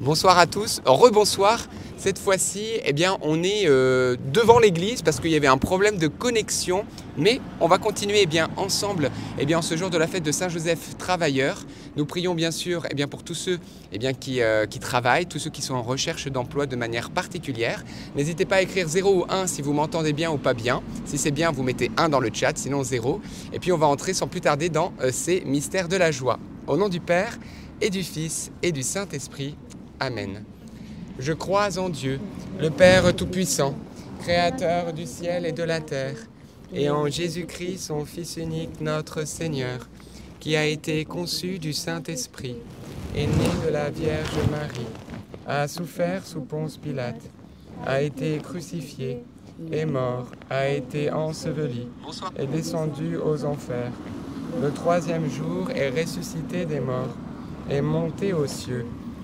Bonsoir à tous, rebonsoir. Cette fois-ci, eh bien, on est euh, devant l'église parce qu'il y avait un problème de connexion, mais on va continuer eh bien, ensemble eh bien, ce jour de la fête de Saint-Joseph travailleur. Nous prions bien sûr eh bien, pour tous ceux eh bien, qui, euh, qui travaillent, tous ceux qui sont en recherche d'emploi de manière particulière. N'hésitez pas à écrire 0 ou 1 si vous m'entendez bien ou pas bien. Si c'est bien, vous mettez 1 dans le chat, sinon 0. Et puis on va entrer sans plus tarder dans euh, ces mystères de la joie. Au nom du Père et du Fils et du Saint-Esprit. Amen. Je crois en Dieu, le Père Tout-Puissant, Créateur du ciel et de la terre, et en Jésus-Christ, son Fils unique, notre Seigneur, qui a été conçu du Saint-Esprit, est né de la Vierge Marie, a souffert sous Ponce Pilate, a été crucifié, est mort, a été enseveli, est descendu aux enfers. Le troisième jour est ressuscité des morts, est monté aux cieux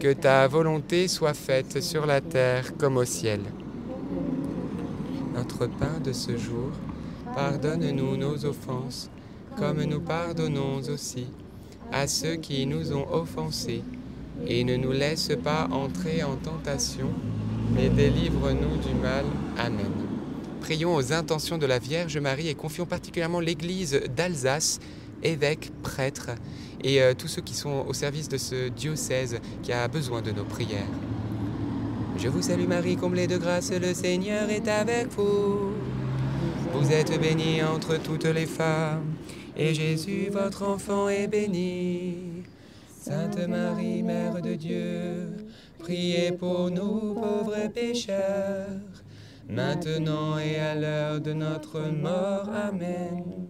que ta volonté soit faite sur la terre comme au ciel. Notre pain de ce jour, pardonne-nous nos offenses, comme nous pardonnons aussi à ceux qui nous ont offensés, et ne nous laisse pas entrer en tentation, mais délivre-nous du mal. Amen. Prions aux intentions de la Vierge Marie et confions particulièrement l'Église d'Alsace évêques, prêtres et euh, tous ceux qui sont au service de ce diocèse qui a besoin de nos prières. Je vous salue Marie, comblée de grâce, le Seigneur est avec vous. Vous êtes bénie entre toutes les femmes, et Jésus, votre enfant, est béni. Sainte Marie, Mère de Dieu, priez pour nous pauvres pécheurs, maintenant et à l'heure de notre mort. Amen.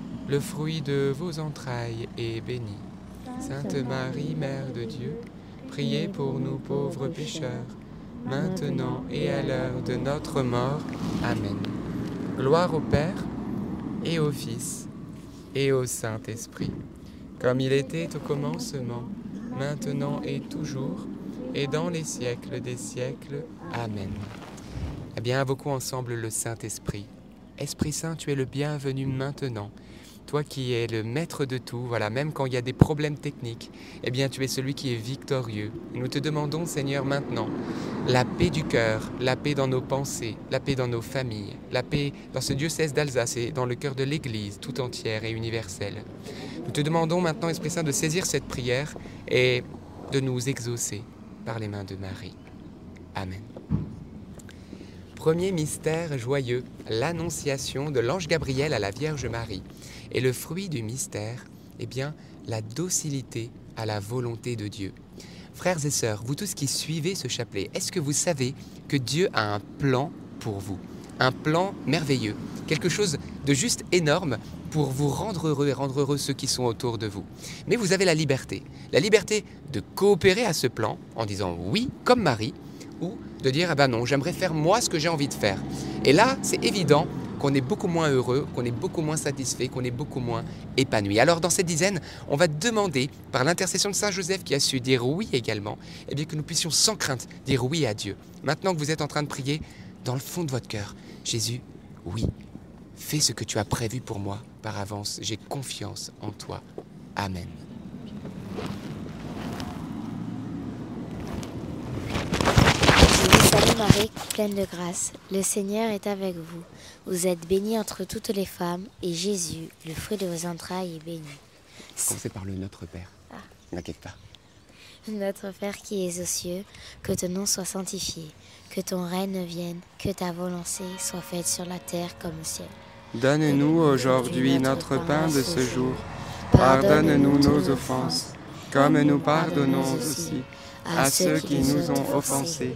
le fruit de vos entrailles est béni. Sainte Marie, Mère de Dieu, priez pour nous pauvres pécheurs, maintenant et à l'heure de notre mort. Amen. Gloire au Père et au Fils et au Saint-Esprit, comme il était au commencement, maintenant et toujours, et dans les siècles des siècles. Amen. Eh bien, invoquons ensemble le Saint-Esprit. Esprit Saint, tu es le bienvenu maintenant toi qui es le maître de tout, voilà, même quand il y a des problèmes techniques, eh bien tu es celui qui est victorieux. nous te demandons, Seigneur, maintenant, la paix du cœur, la paix dans nos pensées, la paix dans nos familles, la paix dans ce diocèse d'Alsace et dans le cœur de l'Église tout entière et universelle. Nous te demandons maintenant, Esprit Saint, de saisir cette prière et de nous exaucer par les mains de Marie. Amen. Premier mystère joyeux, l'annonciation de l'ange Gabriel à la Vierge Marie. Et le fruit du mystère, eh bien, la docilité à la volonté de Dieu. Frères et sœurs, vous tous qui suivez ce chapelet, est-ce que vous savez que Dieu a un plan pour vous? Un plan merveilleux, quelque chose de juste énorme pour vous rendre heureux et rendre heureux ceux qui sont autour de vous. Mais vous avez la liberté, la liberté de coopérer à ce plan en disant oui, comme Marie, ou de dire ah ben non, j'aimerais faire moi ce que j'ai envie de faire. Et là, c'est évident qu'on est beaucoup moins heureux, qu'on est beaucoup moins satisfait, qu'on est beaucoup moins épanoui. Alors dans cette dizaine, on va demander, par l'intercession de Saint Joseph qui a su dire oui également, eh bien que nous puissions sans crainte dire oui à Dieu. Maintenant que vous êtes en train de prier, dans le fond de votre cœur, Jésus, oui, fais ce que tu as prévu pour moi par avance, j'ai confiance en toi. Amen. Marie, pleine de grâce, le Seigneur est avec vous. Vous êtes bénie entre toutes les femmes, et Jésus, le fruit de vos entrailles, est béni. Commencez par le Notre Père. Ah. N'inquiète pas. Notre Père qui es aux cieux, que ton nom soit sanctifié, que ton règne vienne, que ta volonté soit faite sur la terre comme au ciel. Donne-nous aujourd'hui notre pain de ce jour. Pardonne-nous nos offenses, comme nous pardonnons aussi à ceux qui nous ont offensés.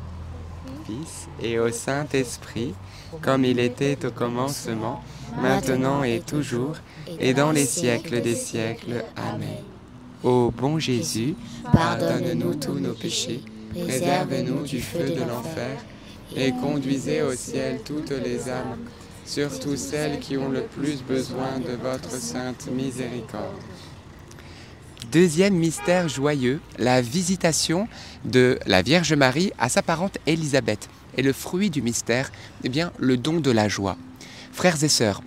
Et au Saint-Esprit, comme il était au commencement, maintenant et toujours, et dans les siècles des siècles. Amen. Ô bon Jésus, pardonne-nous tous nos péchés, préserve-nous du feu de l'enfer, et conduisez au ciel toutes les âmes, surtout celles qui ont le plus besoin de votre sainte miséricorde. Deuxième mystère joyeux, la visitation de la Vierge Marie à sa parente Élisabeth. Et le fruit du mystère, eh bien, le don de la joie. Frères et sœurs,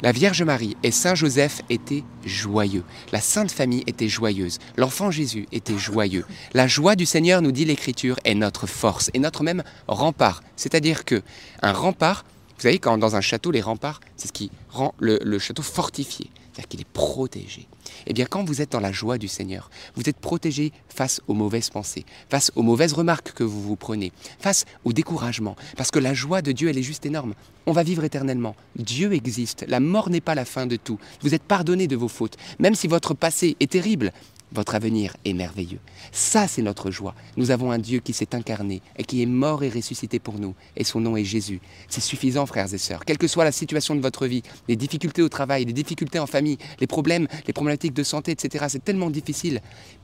la Vierge Marie et Saint Joseph étaient joyeux. La Sainte Famille était joyeuse. L'enfant Jésus était joyeux. La joie du Seigneur, nous dit l'Écriture, est notre force et notre même rempart. C'est-à-dire que un rempart, vous savez, quand dans un château, les remparts, c'est ce qui rend le, le château fortifié. C'est-à-dire qu'il est protégé. Eh bien, quand vous êtes dans la joie du Seigneur, vous êtes protégé face aux mauvaises pensées, face aux mauvaises remarques que vous vous prenez, face au découragement. Parce que la joie de Dieu, elle est juste énorme. On va vivre éternellement. Dieu existe. La mort n'est pas la fin de tout. Vous êtes pardonné de vos fautes. Même si votre passé est terrible, votre avenir est merveilleux. Ça, c'est notre joie. Nous avons un Dieu qui s'est incarné et qui est mort et ressuscité pour nous. Et son nom est Jésus. C'est suffisant, frères et sœurs. Quelle que soit la situation de votre vie, les difficultés au travail, les difficultés en famille, les problèmes, les problématiques de santé, etc., c'est tellement difficile.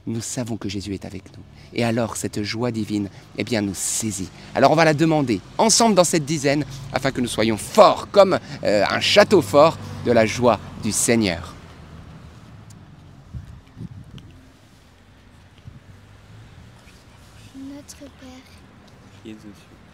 Nous savons que Jésus est avec nous. Et alors, cette joie divine, eh bien, nous saisit. Alors, on va la demander ensemble dans cette dizaine afin que nous soyons forts comme euh, un château fort de la joie du Seigneur. Notre Père, qui es aux cieux,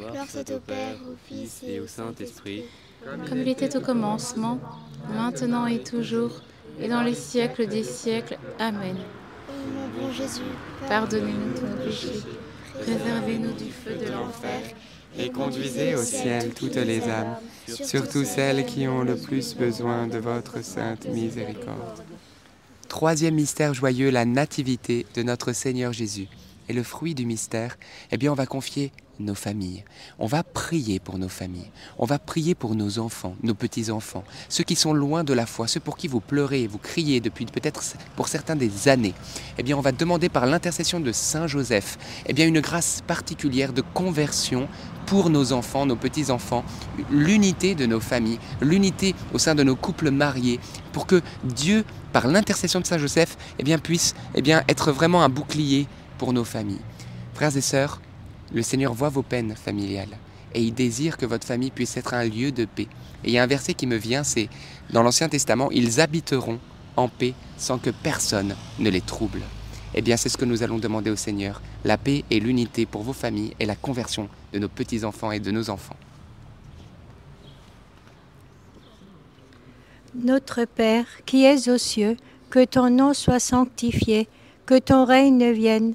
Gloire soit au Père, au Fils et au Saint-Esprit, Comme il était au commencement, maintenant et toujours, et dans les siècles des siècles. Amen. Ô mon bon Jésus, Pardonnez-nous tous nos péchés, préservez-nous du feu de l'enfer, et conduisez au ciel toutes les âmes, surtout celles qui ont le plus besoin de votre sainte miséricorde. Troisième mystère joyeux, la nativité de notre Seigneur Jésus. Et le fruit du mystère, eh bien, on va confier nos familles. On va prier pour nos familles. On va prier pour nos enfants, nos petits-enfants, ceux qui sont loin de la foi, ceux pour qui vous pleurez, vous criez depuis peut-être pour certains des années. Eh bien, on va demander par l'intercession de Saint Joseph, eh bien, une grâce particulière de conversion pour nos enfants, nos petits-enfants, l'unité de nos familles, l'unité au sein de nos couples mariés, pour que Dieu, par l'intercession de Saint Joseph, eh bien, puisse eh bien, être vraiment un bouclier pour nos familles. Frères et sœurs, le Seigneur voit vos peines familiales et il désire que votre famille puisse être un lieu de paix. Et il y a un verset qui me vient, c'est dans l'Ancien Testament, ils habiteront en paix sans que personne ne les trouble. Eh bien, c'est ce que nous allons demander au Seigneur, la paix et l'unité pour vos familles et la conversion de nos petits-enfants et de nos enfants. Notre Père, qui es aux cieux, que ton nom soit sanctifié, que ton règne vienne,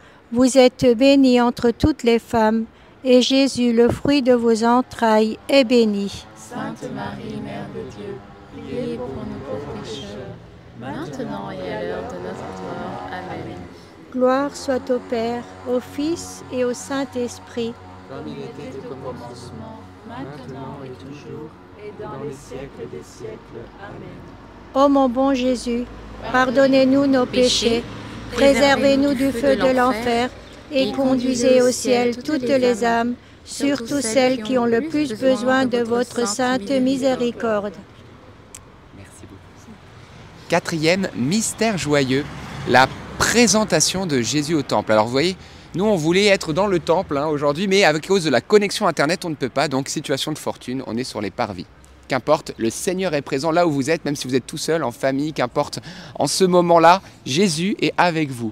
Vous êtes bénie entre toutes les femmes, et Jésus, le fruit de vos entrailles, est béni. Sainte Marie, Mère de Dieu, priez pour nous pauvres pécheurs, maintenant et à l'heure de notre mort. Amen. Gloire soit au Père, au Fils et au Saint-Esprit. Comme il était au commencement, maintenant et toujours, et dans les siècles des siècles. Amen. Ô mon bon Jésus, pardonnez-nous nos péchés, préservez-nous du feu de l'enfer, et conduisez au ciel toutes les âmes, surtout celles qui ont le plus besoin de votre sainte miséricorde. Merci beaucoup. Quatrième mystère joyeux, la présentation de Jésus au temple. Alors vous voyez, nous on voulait être dans le temple hein, aujourd'hui, mais à cause de la connexion internet, on ne peut pas. Donc situation de fortune, on est sur les parvis. Qu'importe, le Seigneur est présent là où vous êtes, même si vous êtes tout seul, en famille, qu'importe. En ce moment-là, Jésus est avec vous.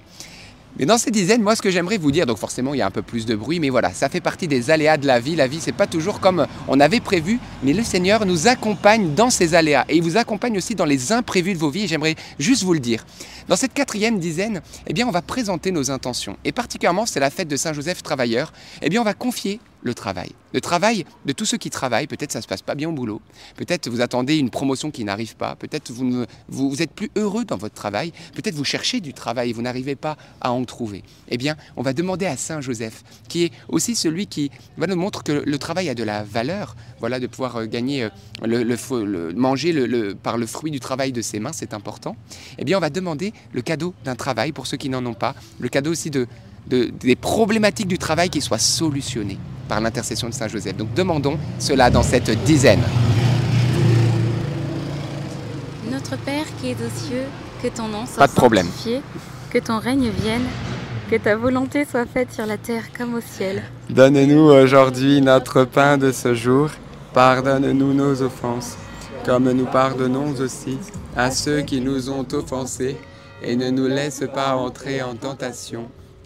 Mais dans ces dizaines, moi, ce que j'aimerais vous dire, donc forcément, il y a un peu plus de bruit, mais voilà, ça fait partie des aléas de la vie. La vie, c'est pas toujours comme on avait prévu, mais le Seigneur nous accompagne dans ces aléas et il vous accompagne aussi dans les imprévus de vos vies. J'aimerais juste vous le dire. Dans cette quatrième dizaine, eh bien, on va présenter nos intentions. Et particulièrement, c'est la fête de Saint-Joseph travailleur. Eh bien, on va confier le travail. Le travail de tous ceux qui travaillent, peut-être ça ne se passe pas bien au boulot, peut-être vous attendez une promotion qui n'arrive pas, peut-être vous, vous, êtes plus heureux dans votre travail, peut-être vous cherchez du travail et vous n'arrivez pas à en trouver. Eh bien, on va demander à Saint Joseph, qui est aussi celui qui va nous montrer que le travail a de la valeur, voilà, de pouvoir euh, gagner, euh, le, le manger par le fruit du travail de ses mains, c'est important. Eh bien, on va demander le cadeau d'un travail pour ceux qui n'en ont pas, le cadeau aussi de, de- des problématiques du travail qui soient solutionnées par l'intercession de Saint Joseph. Donc demandons cela dans cette dizaine. Notre Père qui es aux cieux, que ton nom soit Pas de problème. sanctifié, que ton règne vienne, Que ta volonté soit faite sur la terre comme au ciel. Donne-nous aujourd'hui notre pain de ce jour. Pardonne-nous nos offenses, comme nous pardonnons aussi à ceux qui nous ont offensés. Et ne nous laisse pas entrer en tentation,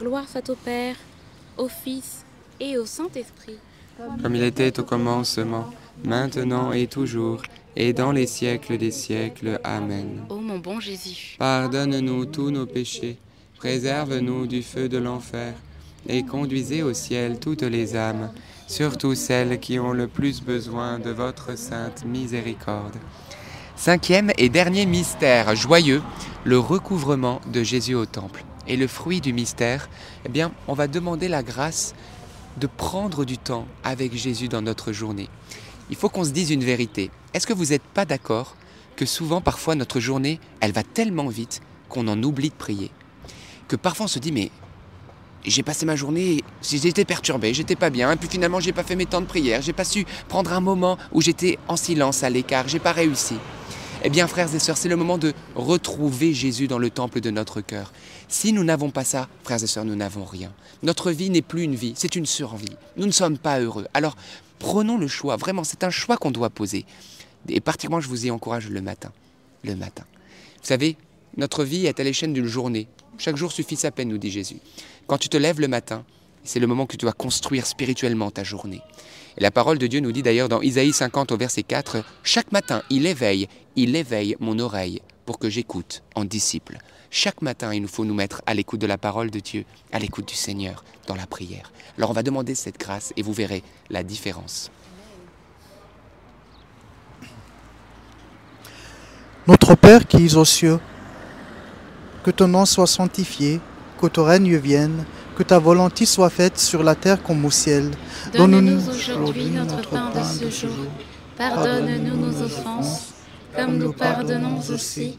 Gloire soit au Père, au Fils et au Saint-Esprit. Comme il était au commencement, maintenant et toujours, et dans les siècles des siècles. Amen. Ô mon bon Jésus, Pardonne-nous tous nos péchés, préserve-nous du feu de l'enfer, et conduisez au ciel toutes les âmes, surtout celles qui ont le plus besoin de votre sainte miséricorde. Cinquième et dernier mystère joyeux, le recouvrement de Jésus au temple. Et le fruit du mystère, eh bien, on va demander la grâce de prendre du temps avec Jésus dans notre journée. Il faut qu'on se dise une vérité. Est-ce que vous n'êtes pas d'accord que souvent, parfois, notre journée, elle va tellement vite qu'on en oublie de prier? Que parfois on se dit, mais j'ai passé ma journée, j'étais perturbé, j'étais pas bien, puis finalement j'ai pas fait mes temps de prière, j'ai pas su prendre un moment où j'étais en silence à l'écart, j'ai pas réussi. Eh bien, frères et sœurs, c'est le moment de retrouver Jésus dans le temple de notre cœur. Si nous n'avons pas ça, frères et sœurs, nous n'avons rien. Notre vie n'est plus une vie, c'est une survie. Nous ne sommes pas heureux. Alors, prenons le choix. Vraiment, c'est un choix qu'on doit poser. Et particulièrement, je vous y encourage le matin. Le matin. Vous savez, notre vie est à l'échelle d'une journée. Chaque jour suffit sa peine, nous dit Jésus. Quand tu te lèves le matin, c'est le moment que tu dois construire spirituellement ta journée. Et la parole de Dieu nous dit d'ailleurs dans Isaïe 50 au verset 4, Chaque matin, il éveille, il éveille mon oreille pour que j'écoute en disciple. Chaque matin, il nous faut nous mettre à l'écoute de la parole de Dieu, à l'écoute du Seigneur, dans la prière. Alors on va demander cette grâce et vous verrez la différence. Notre Père qui es aux cieux, que ton nom soit sanctifié, que ton règne vienne, que ta volonté soit faite sur la terre comme au ciel. Donne-nous aujourd'hui notre pain de ce jour. Pardonne-nous nos offenses, comme nous pardonnons aussi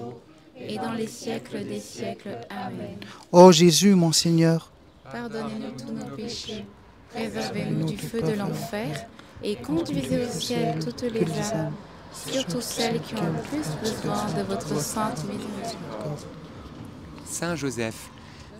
Et dans les siècles des siècles. Amen. Ô Jésus, mon Seigneur, Pardonnez-nous tous nos péchés, préservez-nous du feu de l'enfer, et conduisez au ciel toutes les âmes, surtout celles qui ont le plus besoin de votre sainte miséricorde. Saint Joseph,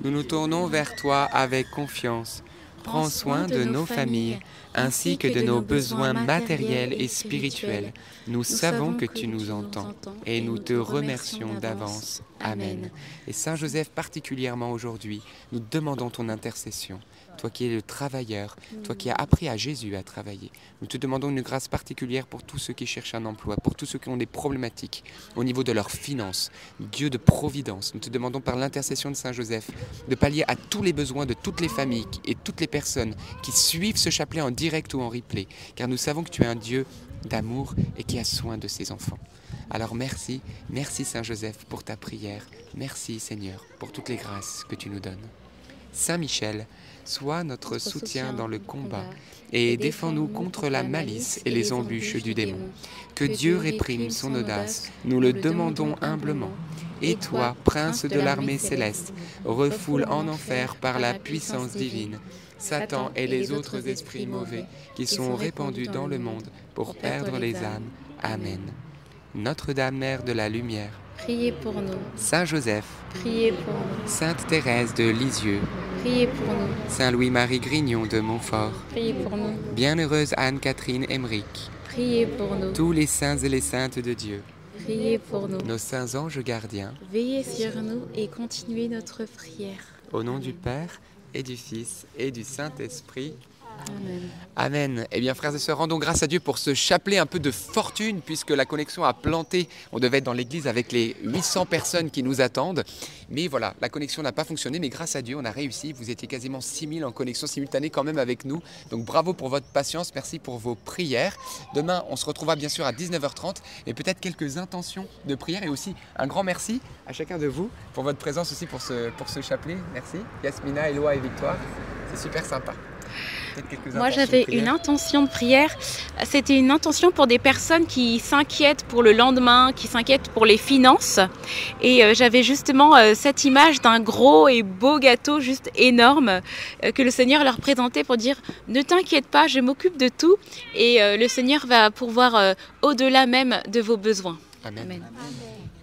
nous nous tournons vers toi avec confiance. Prends soin de nos familles ainsi que de nos besoins matériels et spirituels. Nous savons que tu nous entends et nous te remercions d'avance. Amen. Et Saint Joseph, particulièrement aujourd'hui, nous demandons ton intercession. Toi qui es le travailleur, toi qui as appris à Jésus à travailler, nous te demandons une grâce particulière pour tous ceux qui cherchent un emploi, pour tous ceux qui ont des problématiques au niveau de leurs finances. Dieu de providence, nous te demandons par l'intercession de Saint Joseph de pallier à tous les besoins de toutes les familles et toutes les personnes qui suivent ce chapelet en direct ou en replay, car nous savons que tu es un Dieu d'amour et qui a soin de ses enfants. Alors merci, merci Saint Joseph pour ta prière, merci Seigneur pour toutes les grâces que tu nous donnes. Saint Michel, sois notre soutien dans le combat et défends-nous contre la malice et les embûches du démon. Que Dieu réprime son audace, nous le demandons humblement. Et toi, prince de l'armée céleste, refoule en enfer par la puissance divine Satan et les autres esprits mauvais qui sont répandus dans le monde pour perdre les âmes. Amen. Notre-Dame, Mère de la Lumière, Priez pour nous, Saint Joseph, priez pour nous, Sainte Thérèse de Lisieux, priez pour nous, Saint Louis-Marie Grignon de Montfort, priez pour nous, Bienheureuse Anne-Catherine Emmerich, priez pour nous, tous les saints et les saintes de Dieu, priez pour nous. nos saints anges gardiens, Veillez sur nous et continuez notre prière. au nom du Père et du Fils et du Saint-Esprit. Amen. Eh bien, frères et sœurs, rendons grâce à Dieu pour ce chapelet un peu de fortune, puisque la connexion a planté. On devait être dans l'église avec les 800 personnes qui nous attendent. Mais voilà, la connexion n'a pas fonctionné, mais grâce à Dieu, on a réussi. Vous étiez quasiment 6000 en connexion simultanée quand même avec nous. Donc bravo pour votre patience, merci pour vos prières. Demain, on se retrouvera bien sûr à 19h30, et peut-être quelques intentions de prière, et aussi un grand merci à chacun de vous pour votre présence aussi pour ce, pour ce chapelet. Merci. Yasmina, Eloi et Victoire. C'est super sympa. Moi, j'avais une intention de prière. C'était une intention pour des personnes qui s'inquiètent pour le lendemain, qui s'inquiètent pour les finances. Et euh, j'avais justement euh, cette image d'un gros et beau gâteau, juste énorme, euh, que le Seigneur leur présentait pour dire Ne t'inquiète pas, je m'occupe de tout. Et le Seigneur va pourvoir au-delà même de vos besoins. Amen.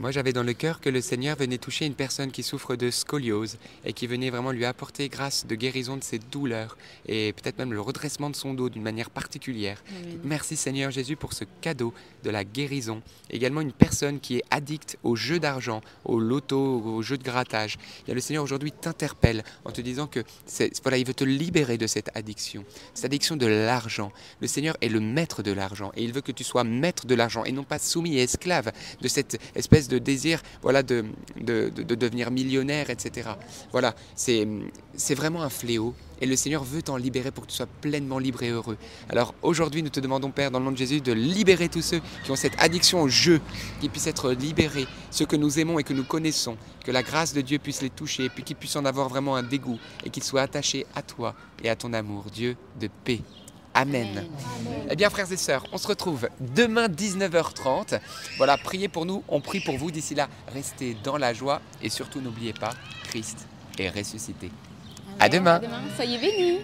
Moi, j'avais dans le cœur que le Seigneur venait toucher une personne qui souffre de scoliose et qui venait vraiment lui apporter grâce de guérison de ses douleurs et peut-être même le redressement de son dos d'une manière particulière. Merci Seigneur Jésus pour ce cadeau de la guérison. Également une personne qui est addicte au jeu d'argent, au loto, au jeu de grattage. Et le Seigneur aujourd'hui t'interpelle en te disant que voilà, il veut te libérer de cette addiction, cette addiction de l'argent. Le Seigneur est le maître de l'argent et il veut que tu sois maître de l'argent et non pas soumis et esclave de cette espèce de désir voilà, de, de, devenir millionnaire, etc. Voilà, c'est vraiment un fléau. Et le Seigneur veut t'en libérer pour que tu sois pleinement libre et heureux. Alors aujourd'hui, nous te demandons, Père, dans le nom de Jésus, de libérer tous ceux qui ont cette addiction au jeu, qu'ils puissent être libérés, ceux que nous aimons et que nous connaissons, que la grâce de Dieu puisse les toucher, et puis qu'ils puissent en avoir vraiment un dégoût, et qu'ils soient attachés à toi et à ton amour, Dieu de paix. Amen. Eh bien, frères et sœurs, on se retrouve demain 19h30. Voilà, priez pour nous, on prie pour vous. D'ici là, restez dans la joie et surtout n'oubliez pas, Christ est ressuscité. À demain. Soyez bénis.